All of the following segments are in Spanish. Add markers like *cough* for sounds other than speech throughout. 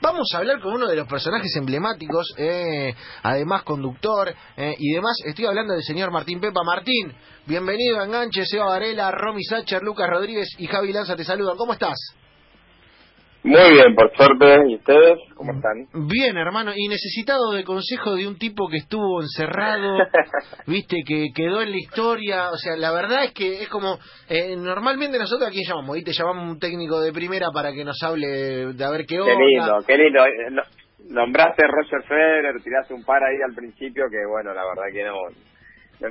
Vamos a hablar con uno de los personajes emblemáticos, eh, además conductor eh, y demás. Estoy hablando del señor Martín Pepa. Martín, bienvenido a Enganche, Seba Varela, Romy Sacher, Lucas Rodríguez y Javi Lanza te saludan. ¿Cómo estás? Muy bien, por suerte. ¿Y ustedes? ¿Cómo están? Bien, hermano. Y necesitado de consejo de un tipo que estuvo encerrado, *laughs* viste, que quedó en la historia. O sea, la verdad es que es como. Eh, normalmente nosotros aquí llamamos, ¿viste? Llamamos un técnico de primera para que nos hable de a ver qué onda. Qué lindo, qué lindo. Eh, no- Nombraste a Roger Federer, tiraste un par ahí al principio que, bueno, la verdad que no. Me,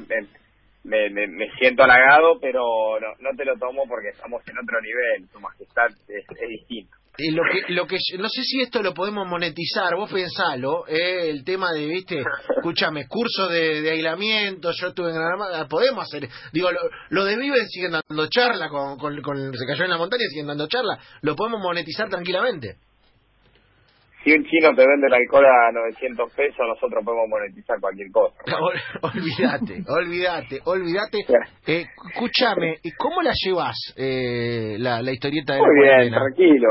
me, me- me siento halagado, pero no, no te lo tomo porque estamos en otro nivel. Tu majestad es, es distinto. Lo que, lo que, no sé si esto lo podemos monetizar, vos pensalo, eh, el tema de, viste, escúchame, curso de, de aislamiento, yo estuve en Granada, podemos hacer, digo, lo, lo de Viven siguen dando charla, con, con, con- se cayó en la montaña, siguen dando charla, lo podemos monetizar tranquilamente. Si un chino te vende el alcohol a 900 pesos, nosotros podemos monetizar cualquier cosa. *laughs* Ol- olvídate, olvídate, olvídate. Eh, escúchame, ¿y ¿cómo la llevas eh, la, la historieta de la Muy bien, cuarentena? tranquilo,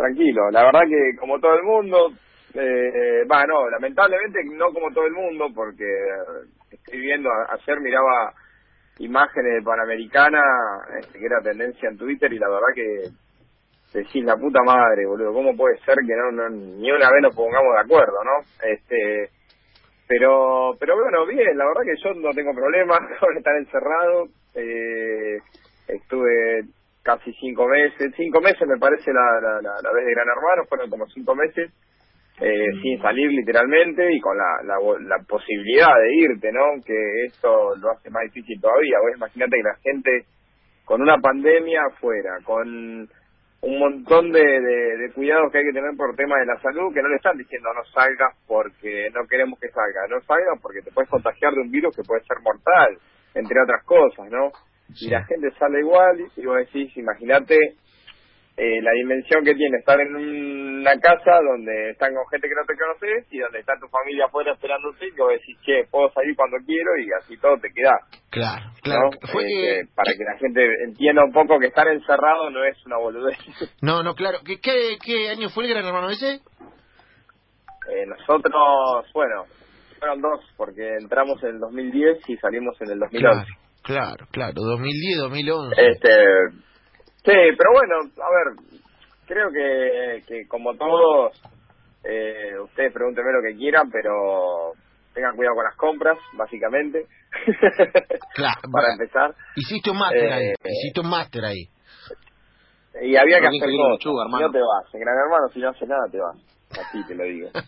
tranquilo. La verdad que como todo el mundo, eh, lamentablemente no como todo el mundo, porque eh, estoy viendo, ayer miraba imágenes de Panamericana, este, que era tendencia en Twitter, y la verdad que decís la puta madre, boludo, ¿cómo puede ser que no, no ni una vez nos pongamos de acuerdo, no? Este, pero pero bueno, bien, la verdad que yo no tengo problemas *laughs* con estar encerrado. Eh, estuve casi cinco meses, cinco meses me parece la, la, la, la vez de Gran Hermano, fueron como cinco meses, eh, sin salir literalmente y con la, la, la posibilidad de irte, ¿no? Que esto lo hace más difícil todavía. Vos imaginate que la gente con una pandemia afuera, con un montón de, de, de cuidados que hay que tener por tema de la salud, que no le están diciendo no salgas porque no queremos que salgas, no salgas porque te puedes contagiar de un virus que puede ser mortal, entre otras cosas, ¿no? Sí. Y la gente sale igual y vos decís, imagínate eh, la dimensión que tiene estar en una casa donde están con gente que no te conoces y donde está tu familia afuera esperándote y vos decís, che, puedo salir cuando quiero y así todo te quedás. Claro, claro. ¿no? Fue, Este, para que la gente entienda un poco que estar encerrado no es una boludez. *laughs* No, no, claro. ¿Qué, qué, qué año fue el gran hermano ese? Eh, nosotros, bueno, fueron dos, porque entramos en el 2010 y salimos en el 2011. Claro, claro, claro. 2010, 2011. Este, sí, pero bueno, a ver, creo que, que como todos, eh, ustedes pregúntenme lo que quieran, pero tengan cuidado con las compras, básicamente. *laughs* Claro, *laughs* para bueno. empezar. Hiciste un máster Eh, ahí. Hiciste un máster ahí. Y había que Pero hacer hermano. no te vas. En Gran Hermano, si no haces nada, te vas. Así te lo digo. *laughs*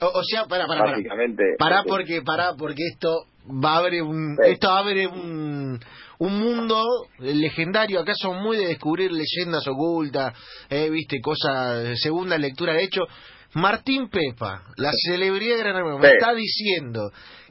O, o sea, para, para, para. básicamente. Pará porque, pará porque esto va a abrir un, Sí. esto abre un, un mundo legendario. Acá son muy de descubrir leyendas ocultas, eh, viste, cosas, segunda lectura. De hecho, Martín Pepa, la celebridad de Gran Hermano, me Sí. está diciendo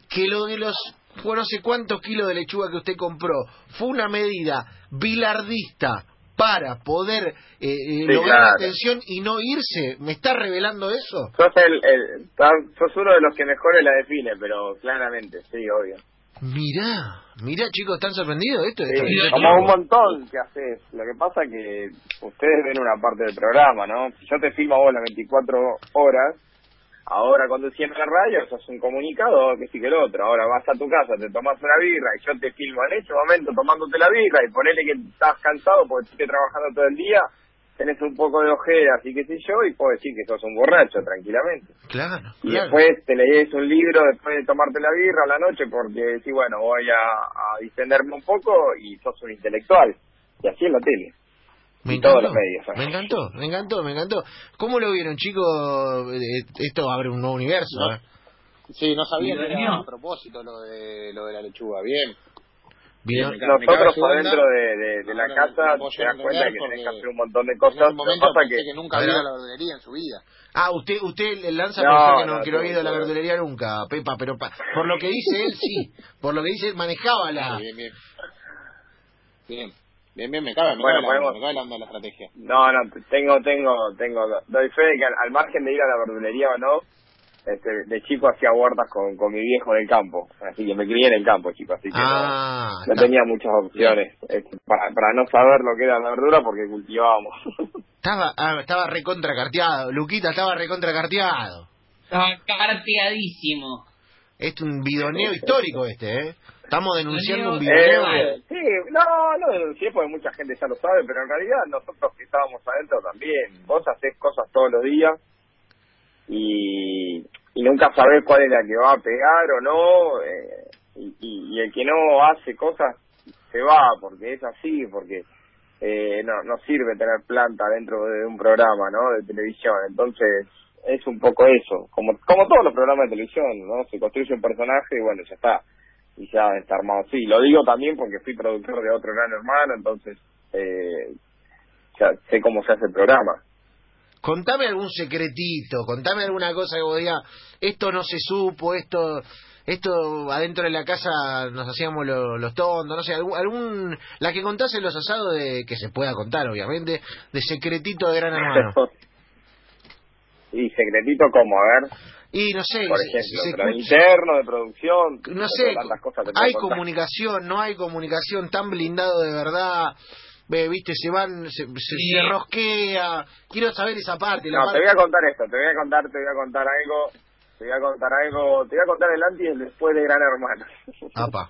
que lo de los no sé cuántos kilos de lechuga que usted compró fue una medida bilardista para poder eh, eh, lograr la claro. atención y no irse. ¿Me está revelando eso? Sos, el, el- sos uno de los que mejor la define, pero claramente, sí, obvio. Mirá, mirá chicos, ¿están sorprendidos esto? Sí, como un montón que haces. Lo que pasa que ustedes ven una parte del programa, ¿no? Si yo te filmo a vos las 24 horas, ahora conduciendo la radio, sos un comunicado, que sí que el otro. Ahora vas a tu casa, te tomas una birra y yo te filmo en ese momento tomándote la birra y ponele que estás cansado porque estás trabajando todo el día, tenés un poco de ojeras y qué sé yo, y puedo decir que sos un borracho tranquilamente. Claro, Y claro. después te lees un libro después de tomarte la birra a la noche porque decís, bueno, voy a, a distenderme un poco y sos un intelectual. Y así en la tele. Me y todos encantó, los medios, ¿eh? me encantó, me encantó, me encantó. ¿Cómo lo vieron chicos? Eh, Esto abre un nuevo universo. No. ¿eh? Sí, no sabía ¿Y que era a propósito lo de, lo de la lechuga. Bien. Me cabe Nosotros por dentro de, de, de la casa no te das cuenta que tenés que hacer un montón de En cosas. momento pasa que, que, nunca había ido a la verdulería en su vida. Ah, usted usted lanza No, pensó que no, no, que no había ido a la verdulería nunca, Pepa, pero pa- por lo que dice él sí, por lo que dice él manejaba la... Bien, bien. Bien, bien, bien, me cabe, me Bueno, cabe, la, podemos- me cabe la onda de la estrategia. no, no, tengo, tengo, tengo, doy fe de que al, al margen de ir a la verdulería o no, este, de chico hacía huertas con, con mi viejo en el campo. Así que me crié en el campo, chico, así que no- Ah, no, tenía muchas opciones este, para, para no saber lo que era la verdura porque cultivábamos. *laughs* Estaba, ah, estaba recontracarteado. Luquita estaba recontracarteado. Estaba carteadísimo. Es un bidoneo histórico este, ¿eh? Estamos denunciando un Eh, bidoneo. sí, no, no denuncié porque mucha gente ya lo sabe, pero en realidad nosotros que estábamos adentro también. Vos haces cosas todos los días y, y nunca sabés cuál es la que va a pegar o no. eh, y, y- y el que no hace cosas se va porque es así, porque eh, no, no sirve tener planta dentro de un programa no de televisión. Entonces es un poco eso, como, como todos los programas de televisión, ¿no? Se construye un personaje y bueno, ya está y ya está armado así. Lo digo también porque fui productor de otro gran hermano, entonces eh, ya sé cómo se hace el programa. Contame algún secretito, contame alguna cosa que vos digas, esto no se supo, esto esto adentro de la casa nos hacíamos lo- los tontos, no sé, algún, algún la que contás en los asados de que se pueda contar, obviamente, de secretito de Gran Hermano. *laughs* y secretito como, a ver, Y no sé, por ejemplo, se pero interno de producción, no sé, cosas hay comunicación, no hay comunicación, tan blindado de verdad, ve, viste, se van, se, se, Sí. se rosquea, quiero saber esa parte, la No, parte- te voy a contar esto, te voy a contar, te voy a contar algo, te voy a contar algo, te voy a contar el antes y el después de Gran Hermano. *laughs* Apa,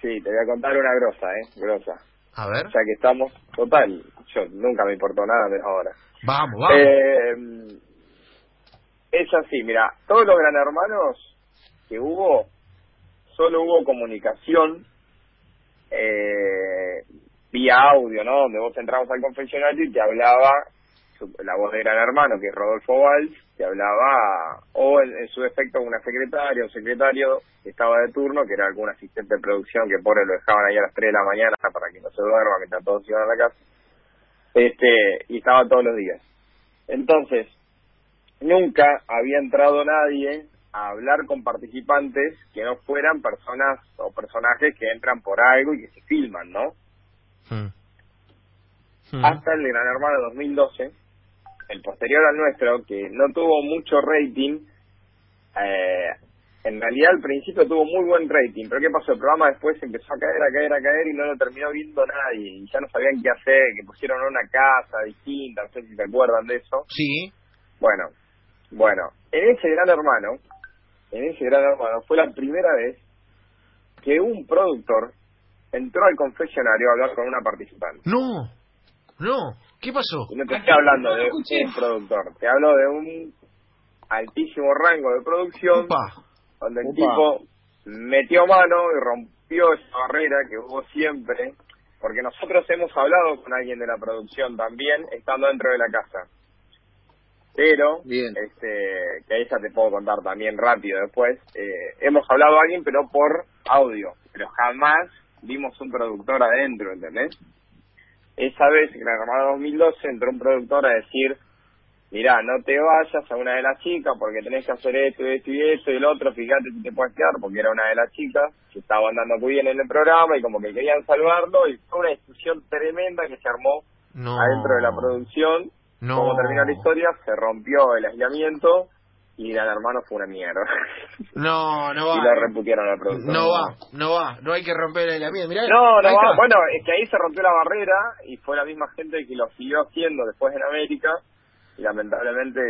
sí, te voy a contar una grosa, eh, grosa. a ver, Ya que estamos, total, yo nunca me importó nada de ahora. vamos, vamos. Eh, es así, mira, todos los Gran Hermanos que hubo, solo hubo comunicación eh, vía audio, ¿no? Donde vos entrabas al confesionario y te hablaba la voz de Gran Hermano, que es Rodolfo Valls, te hablaba, o en, en su defecto una secretaria o secretario que estaba de turno, que era algún asistente de producción que pobre lo dejaban ahí a las 3 de la mañana para que no se duerma mientras todos iban a la casa. Este, y estaba todos los días. Entonces, nunca había entrado nadie a hablar con participantes que no fueran personas o personajes que entran por algo y que se filman, ¿no? Mm. Mm. Hasta el de Gran Hermano 2012, el posterior al nuestro, que no tuvo mucho rating, eh, en realidad al principio tuvo muy buen rating, pero ¿qué pasó? El programa después empezó a caer, a caer, a caer y no lo terminó viendo nadie, y ya no sabían qué hacer, que pusieron una casa distinta, no sé si se acuerdan de eso. Sí, Bueno, bueno, en ese gran hermano, en ese gran hermano, fue la primera vez que un productor entró al confesionario a hablar con una participante. no, no, ¿qué pasó? Y no te estoy hablando de un productor, te hablo de un altísimo rango de producción, donde el tipo metió mano y rompió esa barrera que hubo siempre, porque nosotros hemos hablado con alguien de la producción también, estando dentro de la casa. Pero, Bien. este, que ahí ya te puedo contar también rápido después, eh, hemos hablado a alguien pero por audio, pero jamás vimos un productor adentro, ¿entendés? Esa vez, en la Armada 2012, entró un productor a decir, mirá, no te vayas a una de las chicas porque tenés que hacer esto y esto y esto y el otro, fíjate si te puedes quedar, porque era una de las chicas que estaba andando muy bien en el programa y como que querían salvarlo y fue una discusión tremenda que se armó no. adentro de la producción. No. Como terminó la historia, se rompió el aislamiento y Gran Hermano fue una mierda. *laughs* No, no y va. lo reputieron al productor. No va, no va, no hay que romper el ambiente. Mirá, No, no va. está. Bueno, es que ahí se rompió la barrera y fue la misma gente que lo siguió haciendo después en América. Y lamentablemente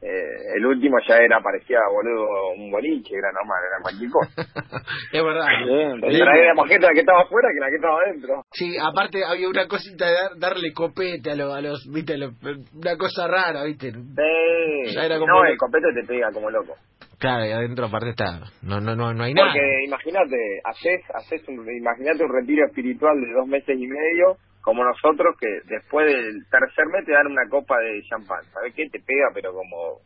eh, el último ya era, parecía, boludo, un boliche, era normal, era cualquier cosa. *laughs* es verdad. Bien. Traía más gente la que estaba afuera que la que estaba adentro. Sí, aparte había una cosita de dar- darle copete a, los, a los, viste, a los- una cosa rara, viste. Sí. Ya era como no, el copete te pega como loco. Claro, y adentro aparte está, no, no, no, no hay nada. Porque imagínate, haces, haces un, imagínate un retiro espiritual de dos meses y medio, como nosotros que después del tercer mes te dan una copa de champán. ¿Sabes qué? Te pega, pero como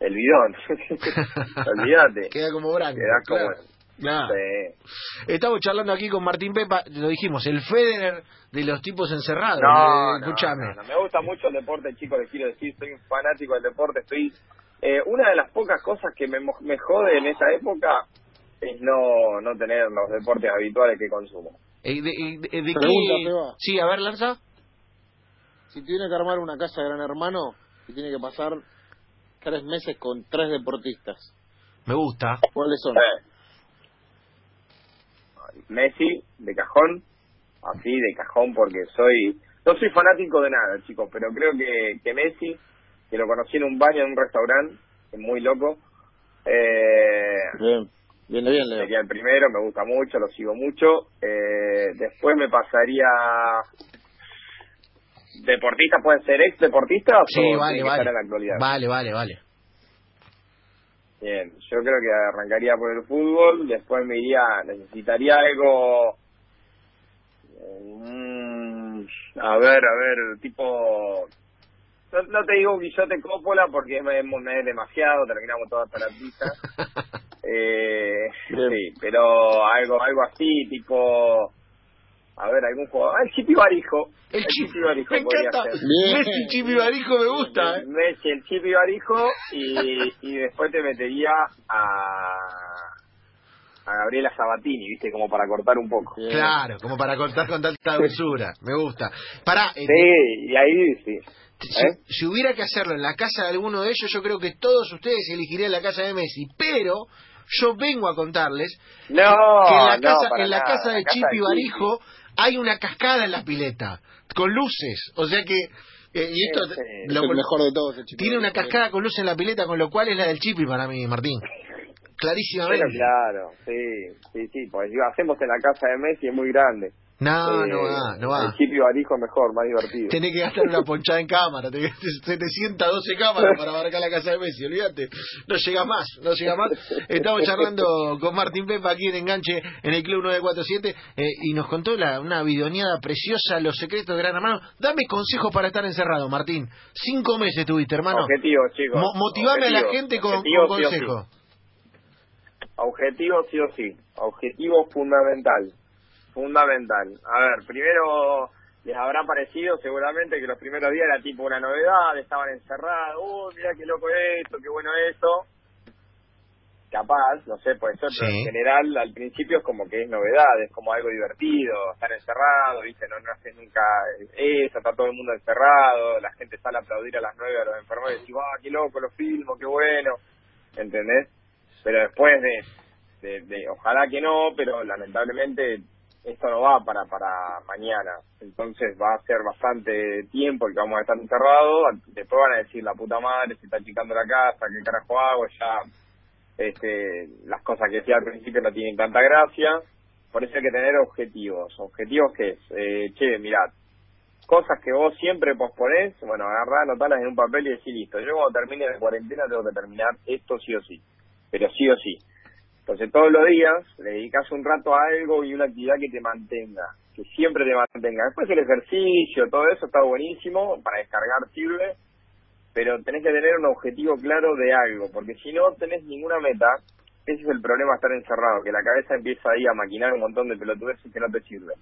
el bidón. *laughs* Olvídate. Queda como branco. Quedás como... Claro. Sí. Estamos charlando aquí con Martín Pepa, lo dijimos, el Federer de los tipos encerrados. No, Eh, no, no, me gusta mucho el deporte, chicos, les quiero decir, soy un fanático del deporte, estoy... Eh, una de las pocas cosas que me, me jode en esa época es no, no tener los deportes habituales que consumo. Eh, ¿De, de- de Pregunta, qué? Seba. Sí, a ver, Lanza. Si tiene que armar una casa de gran hermano, y tiene que pasar tres meses con tres deportistas, Me gusta. ¿cuáles son? Eh, Messi, de cajón, así, de cajón, porque soy no soy fanático de nada, chicos, pero creo que, que Messi, que lo conocí en un baño, en un restaurante, es muy loco, eh, Bien, bien, bien, Leo. sería el primero, me gusta mucho, lo sigo mucho. Eh, después me pasaría... ¿Deportistas pueden ser ex deportistas Sí, o vale, vale. estar en la actualidad? Vale, vale, vale. Bien, yo creo que arrancaría por el fútbol, después me iría, necesitaría algo, mm, a ver, a ver, tipo, no, no te digo Guillote Coppola porque es, es- es demasiado, terminamos toda hasta la *laughs* pizza, eh. Sí, pero algo, algo así, tipo, a ver, algún jugador, ah, el Chipi Barijo, El Chipi, Barijo me encanta. Messi, Chipi Barijo me gusta, ¿eh? Messi, el Chip y Barijo y, y después te metería a, a Gabriela Sabatini, ¿viste? Como para cortar un poco. Claro, como para cortar con tanta dulzura. Me gusta. Pará, eh, Sí, y ahí sí. si, ¿eh? si hubiera que hacerlo en la casa de alguno de ellos, yo creo que todos ustedes elegirían la casa de Messi. Pero yo vengo a contarles No, que en la casa, en la nada. casa de Chipi Barijo hay una cascada en la pileta, con luces. O sea que, eh, y esto. Es lo- el mejor de todos, el tiene una cascada con luz en la pileta, con lo cual es la del Chipi para mí, Martín. Clarísimamente. Pero claro, sí, sí, sí, porque si lo hacemos en la casa de Messi es muy grande. No, Eh, no va, no va. El y Barijo mejor, más divertido. Tenés que gastar una ponchada en cámara, te, se te sienta 12 cámaras para marcar la casa de Messi, olvídate. No llega más, no llega más. Estamos charlando con Martín Pepa aquí en Enganche en el Club 947 eh, y nos contó la, una videoneada preciosa, Los secretos de Gran Hermano. Dame consejos para estar encerrado, Martín. Cinco meses tuviste, hermano. Objetivos, chicos. Mo- motivame a la gente con, con sí o sí. consejos. Objetivo sí o sí. Objetivo fundamental. Fundamental. A ver, primero les habrá parecido seguramente que los primeros días era tipo una novedad, estaban encerrados, uy, mira qué loco esto, qué bueno esto. Capaz, no sé, puede ser, pero en general al principio es como que es novedad, es como algo divertido, estar encerrado, viste, no, no haces nunca eso, está todo el mundo encerrado, la gente sale a aplaudir a las nueve a los enfermeros y decís, ah, qué loco, lo filmo, qué bueno, ¿entendés? pero después de, de, de- ojalá que no, pero lamentablemente esto no va para para mañana, entonces va a ser bastante tiempo que vamos a estar encerrados, después van a decir la puta madre, se está achicando la casa, qué carajo hago, ya este las cosas que decía al principio no tienen tanta gracia, por eso hay que tener objetivos, objetivos que es, eh, che, mirad, cosas que vos siempre posponés, bueno, agarrá, anotalas en un papel y decir, listo, yo cuando termine la cuarentena tengo que terminar esto sí o sí, pero sí o sí. Entonces todos los días le dedicas un rato a algo y una actividad que te mantenga, que siempre te mantenga. Después el ejercicio, todo eso está buenísimo, para descargar sirve, pero tenés que tener un objetivo claro de algo, porque si no tenés ninguna meta, ese es el problema estar encerrado, que la cabeza empieza ahí a maquinar un montón de pelotudeces que no te sirven.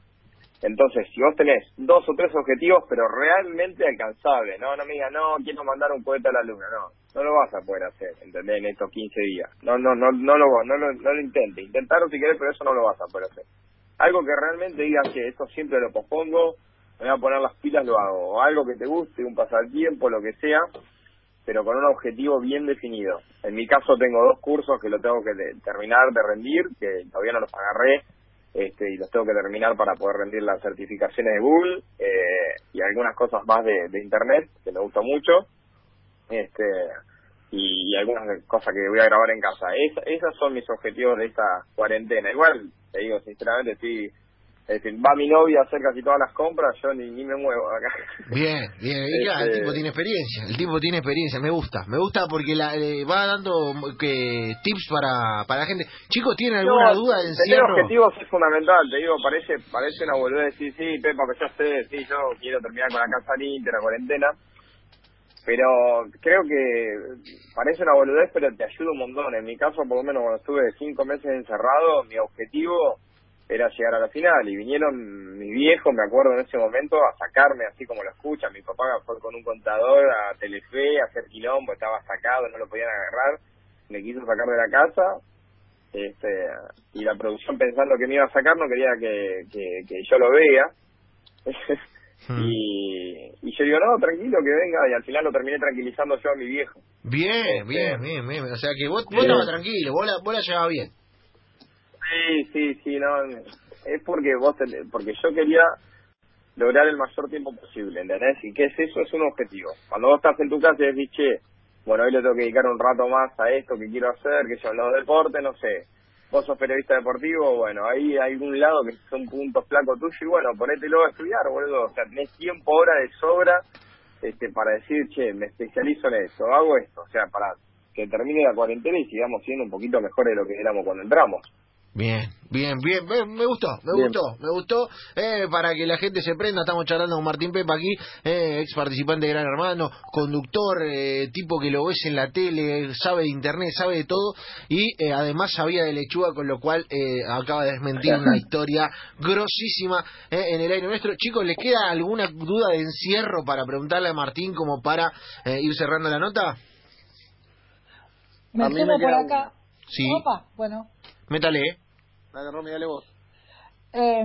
Entonces, si vos tenés dos o tres objetivos, pero realmente alcanzables, no, no me digas, no, quiero mandar un cohete a la luna, no, no lo vas a poder hacer, ¿entendés? En estos 15 días. No, no, no, no lo, no lo, no lo intentes. Intentarlo si querés, pero eso no lo vas a poder hacer. Algo que realmente digas que esto siempre lo pospongo, me voy a poner las pilas, lo hago. O algo que te guste, un pasatiempo, lo que sea, pero con un objetivo bien definido. En mi caso tengo dos cursos que lo tengo que terminar de rendir, que todavía no los agarré, este, y los tengo que terminar para poder rendir las certificaciones de Google eh, y algunas cosas más de, de Internet, que me gusta mucho, este y, y algunas cosas que voy a grabar en casa. Es- esos son mis objetivos de esta cuarentena. Igual, te digo sinceramente, estoy... es decir, va mi novia a hacer casi todas las compras, yo ni, ni me muevo acá. Bien, bien, y el Este- tipo tiene experiencia, el tipo tiene experiencia, me gusta, me gusta porque la, eh, va dando que tips para, para la gente. Chicos, ¿tienen alguna No, duda de Tener encierro? objetivos es fundamental, te digo, parece parece una boludez decir, sí, Pepa, que ya sé, sí, yo quiero terminar con la casa limpia, la cuarentena, pero creo que parece una boludez, pero te ayuda un montón. En mi caso, por lo menos cuando estuve cinco meses encerrado, mi objetivo era llegar a la final y vinieron mis viejos, me acuerdo en ese momento, a sacarme así como lo escuchan. Mi papá fue con un contador a Telefe a hacer quilombo, estaba sacado, no lo podían agarrar, me quiso sacar de la casa este y la producción pensando que me iba a sacar no quería que, que, que yo lo vea *laughs* Hmm. y, y yo digo no tranquilo que venga y al final lo terminé tranquilizando yo a mi viejo Bien, Este- bien, bien, bien, o sea que vos, vos Bien. estabas tranquilo, vos la, vos la llevabas bien. Sí sí sí no es porque vos ten- porque yo quería lograr el mayor tiempo posible, ¿entendés? ¿Y qué es eso? Es un objetivo. Cuando vos estás en tu casa y decís, che, bueno, hoy le tengo que dedicar un rato más a esto que quiero hacer, que yo los deportes, no sé. Vos sos periodista deportivo, bueno, ahí hay un lado que son puntos flacos tuyos y bueno, ponételo a estudiar, boludo. O sea, tenés tiempo ahora de sobra este, para decir, che, me especializo en eso, hago esto. O sea, para que termine la cuarentena y sigamos siendo un poquito mejores de lo que éramos cuando entramos. Bien, bien, bien, me gustó, me gustó, me gustó, eh, para que la gente se prenda, estamos charlando con Martín Pepa aquí, eh, ex participante de Gran Hermano, conductor, eh, tipo que lo ves en la tele, sabe de internet, sabe de todo, y eh, además sabía de lechuga, con lo cual eh, acaba de desmentir *laughs* una historia grosísima eh, en el aire nuestro. Chicos, ¿les queda alguna duda de encierro para preguntarle a Martín como para eh, ir cerrando la nota? Me por queda acá. Sí. Opa, bueno. Métale, ¿eh? Dale, Romy, dale vos. Eh,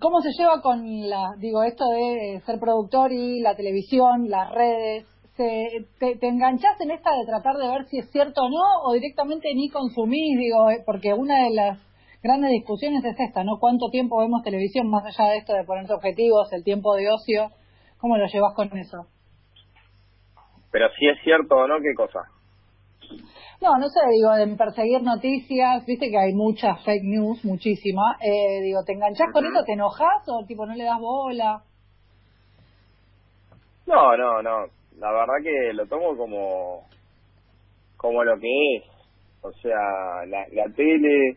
¿Cómo se lleva con la, digo, esto de ser productor y la televisión, las redes? Se, te, ¿Te enganchás en esta de tratar de ver si es cierto o no? ¿O directamente ni consumís? Digo, eh, porque una de las grandes discusiones es esta, ¿no? ¿Cuánto tiempo vemos televisión más allá de esto de ponerse objetivos, el tiempo de ocio? ¿Cómo lo llevas con eso? Pero si es cierto o no, ¿qué cosa? No, no sé, digo, en perseguir noticias, viste que hay muchas fake news, muchísima. Eh, digo, ¿te enganchás con eso? ¿Te enojas o tipo no le das bola? No, no, no. La verdad que lo tomo como como lo que es. O sea, la, la tele,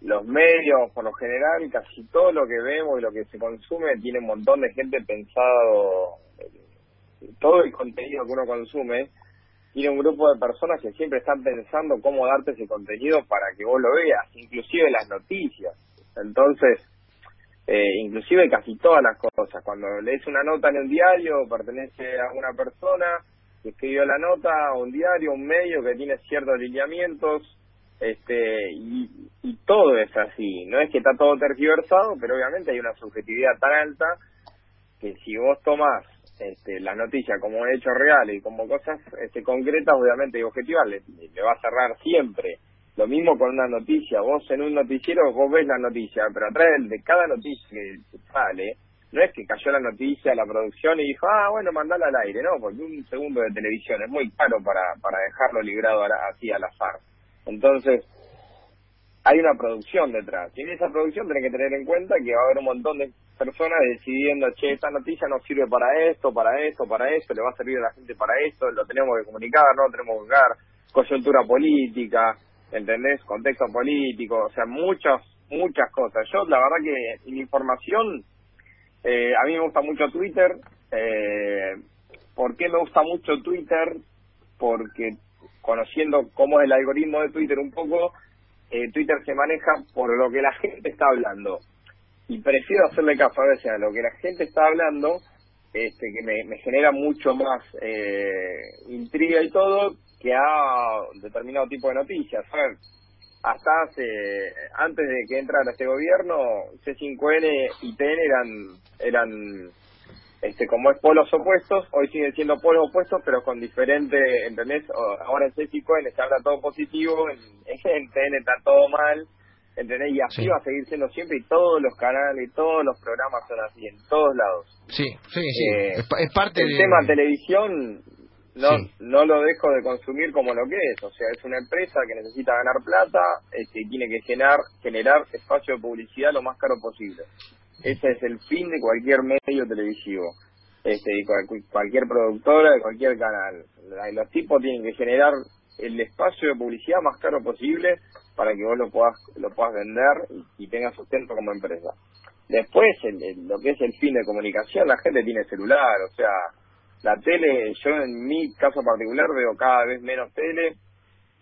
los medios, por lo general, casi todo lo que vemos y lo que se consume tiene un montón de gente pensado. Todo el contenido que uno consume tiene un grupo de personas que siempre están pensando cómo darte ese contenido para que vos lo veas, inclusive las noticias. Entonces, eh, inclusive casi todas las cosas. Cuando lees una nota en un diario, pertenece a una persona que escribió la nota, un diario, un medio que tiene ciertos lineamientos, este, y, y todo es así. No es que está todo tergiversado, pero obviamente hay una subjetividad tan alta que si vos tomás este, la noticia como un hecho real y como cosas este, concretas, obviamente y objetivas, le, va a cerrar siempre. Lo mismo con una noticia. Vos en un noticiero, vos ves la noticia, pero atrás de- cada noticia que sale, no es que cayó la noticia, la producción y dijo, ah, bueno, mandala al aire, no, porque un segundo de televisión es muy caro para, para dejarlo librado así al azar. Entonces, hay una producción detrás. Y en esa producción tenés que tener en cuenta que va a haber un montón de personas decidiendo, che, esta noticia no sirve para esto, para esto, para esto, le va a servir a la gente para esto, lo tenemos que comunicar, no lo tenemos que comunicar, coyuntura política, ¿entendés? Contexto político, o sea, muchas, muchas cosas. Yo, la verdad que la información, eh, a mí me gusta mucho Twitter. Eh, ¿Por qué me gusta mucho Twitter? Porque conociendo cómo es el algoritmo de Twitter un poco, eh, Twitter se maneja por lo que la gente está hablando. Y prefiero hacerle caso a veces a lo que la gente está hablando, este, que me, genera mucho más eh, intriga y todo, que a determinado tipo de noticias. A ver, hasta hace, antes de que entrara este gobierno, C5N y TN eran, eran este como es polos opuestos, hoy siguen siendo polos opuestos, pero con diferente, ¿entendés? Ahora en C5N se habla todo positivo, en, en TN está todo mal, ¿entendés? Y así Sí. va a seguir siendo siempre, y todos los canales, todos los programas son así, en todos lados. Sí, sí, sí. Eh, es, pa- es parte el de... tema televisión no Sí. no lo dejo de consumir como lo que es, o sea, es una empresa que necesita ganar plata, este, y tiene que generar generar espacio de publicidad lo más caro posible. Ese es el fin de cualquier medio televisivo, este, y cual- cualquier productora de cualquier canal. Los tipos tienen que generar el espacio de publicidad más caro posible para que vos lo puedas lo puedas vender y, tengas sustento como empresa. Después, el- lo que es el fin de comunicación, la gente tiene celular, o sea, la tele, yo en mi caso particular veo cada vez menos tele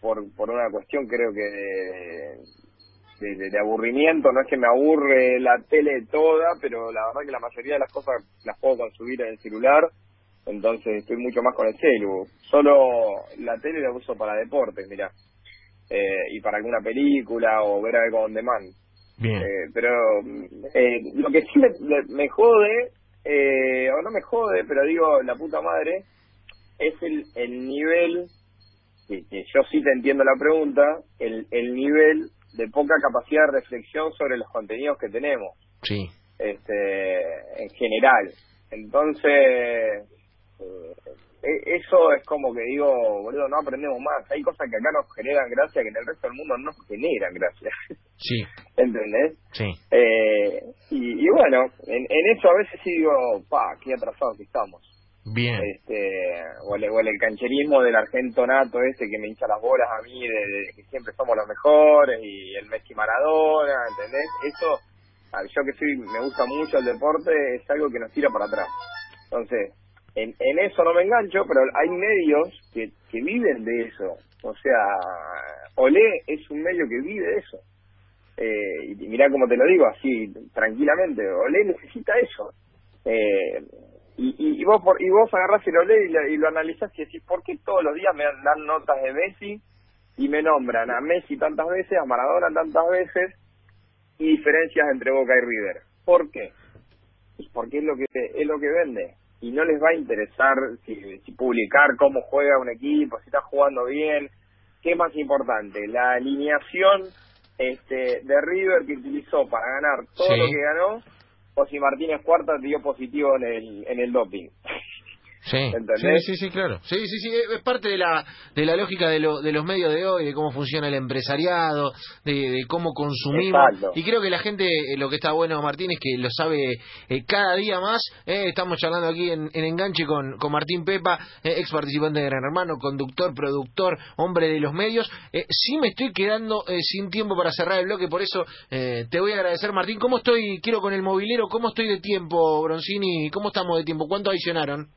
por, por una cuestión creo que de, de- de- aburrimiento, no es que me aburre la tele toda, pero la verdad que la mayoría de las cosas las puedo consumir en el celular, entonces estoy mucho más con el celu. Solo la tele la uso para deportes, mira, eh, y para alguna película o ver algo on demand. Bien. Eh, pero eh, lo que sí me, me jode, eh, o no me jode, pero digo, la puta madre, es el, el nivel, que, que yo sí te entiendo la pregunta, el, el nivel de poca capacidad de reflexión sobre los contenidos que tenemos. Sí. este, en general. Entonces, eh, eso es como que digo, boludo, no aprendemos más. Hay cosas que acá nos generan gracia que en el resto del mundo no generan gracia. Sí, *laughs* ¿Entendés? sí. Eh, y, y bueno, en, en eso a veces sí digo, pa, qué atrasados que estamos. Bien. Este, o el, o el cancherismo del argento nato este que me hincha las bolas a mí de, de que siempre somos los mejores y el Messi Maradona, ¿entendés? Eso, a- yo que soy, me gusta mucho el deporte, es algo que nos tira para atrás. Entonces, en, en eso no me engancho, pero hay medios que, que viven de eso. O sea, Olé es un medio que vive de eso. Eh, y mirá cómo te lo digo, así, tranquilamente, Olé necesita eso. Eh, y, y, vos por, y vos agarrás el Olé y lo, y lo analizás y decís, ¿por qué todos los días me dan notas de Messi y me nombran a Messi tantas veces, a Maradona tantas veces y diferencias entre Boca y River? ¿Por qué? Porque es lo que es lo que vende y no les va a interesar si, si publicar cómo juega un equipo, si está jugando bien, qué es más importante, la alineación este de River que utilizó para ganar todo Sí. lo que ganó o si Martínez Cuarta dio positivo en el en el doping. Sí, sí, sí, sí, claro. Sí, sí, sí, es parte de la de la lógica de, lo, de los medios de hoy, de cómo funciona el empresariado, de, de cómo consumimos. Exacto. Y creo que la gente, eh, lo que está bueno, Martín, es que lo sabe eh, cada día más. Eh, estamos charlando aquí en, en Enganche con, con Martín Pepa, eh, ex participante de Gran Hermano, conductor, productor, hombre de los medios. Eh, sí me estoy quedando eh, sin tiempo para cerrar el bloque, por eso eh, te voy a agradecer, Martín. ¿Cómo estoy, quiero con el movilero, cómo estoy de tiempo, Broncini? ¿Cómo estamos de tiempo? ¿Cuánto adicionaron?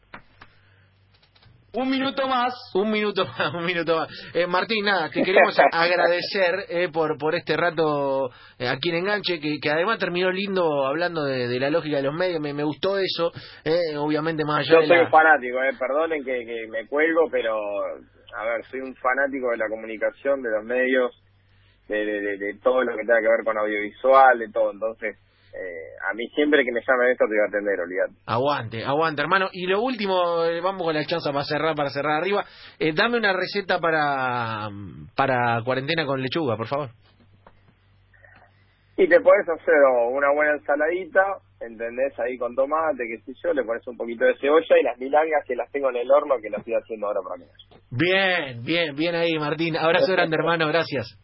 Un minuto más. Un minuto *laughs* más, un minuto más. Eh, Martín, nada, te queremos *laughs* agradecer eh, por por este rato eh, aquí en Enganche, que, que además terminó lindo hablando de, de la lógica de los medios, me, me gustó eso, eh, obviamente más allá Yo de soy la... un fanático, eh, perdonen que, que me cuelgo, pero a ver, soy un fanático de la comunicación, de los medios, de, de, de- de todo lo que tenga que ver con audiovisual, de todo. Entonces, eh, a mí siempre que me llamen esto te voy a atender, olvidate. Aguante, aguante, hermano. Y lo último, eh, vamos con la chanza para cerrar, para cerrar arriba. Eh, dame una receta para, para cuarentena con lechuga, por favor. Y te puedes hacer una buena ensaladita, ¿entendés? Ahí con tomate, qué sé yo, le pones un poquito de cebolla y las milangas que las tengo en el horno que las estoy haciendo ahora para mí. Bien, bien, bien ahí, Martín. Abrazo grande, hermano, gracias.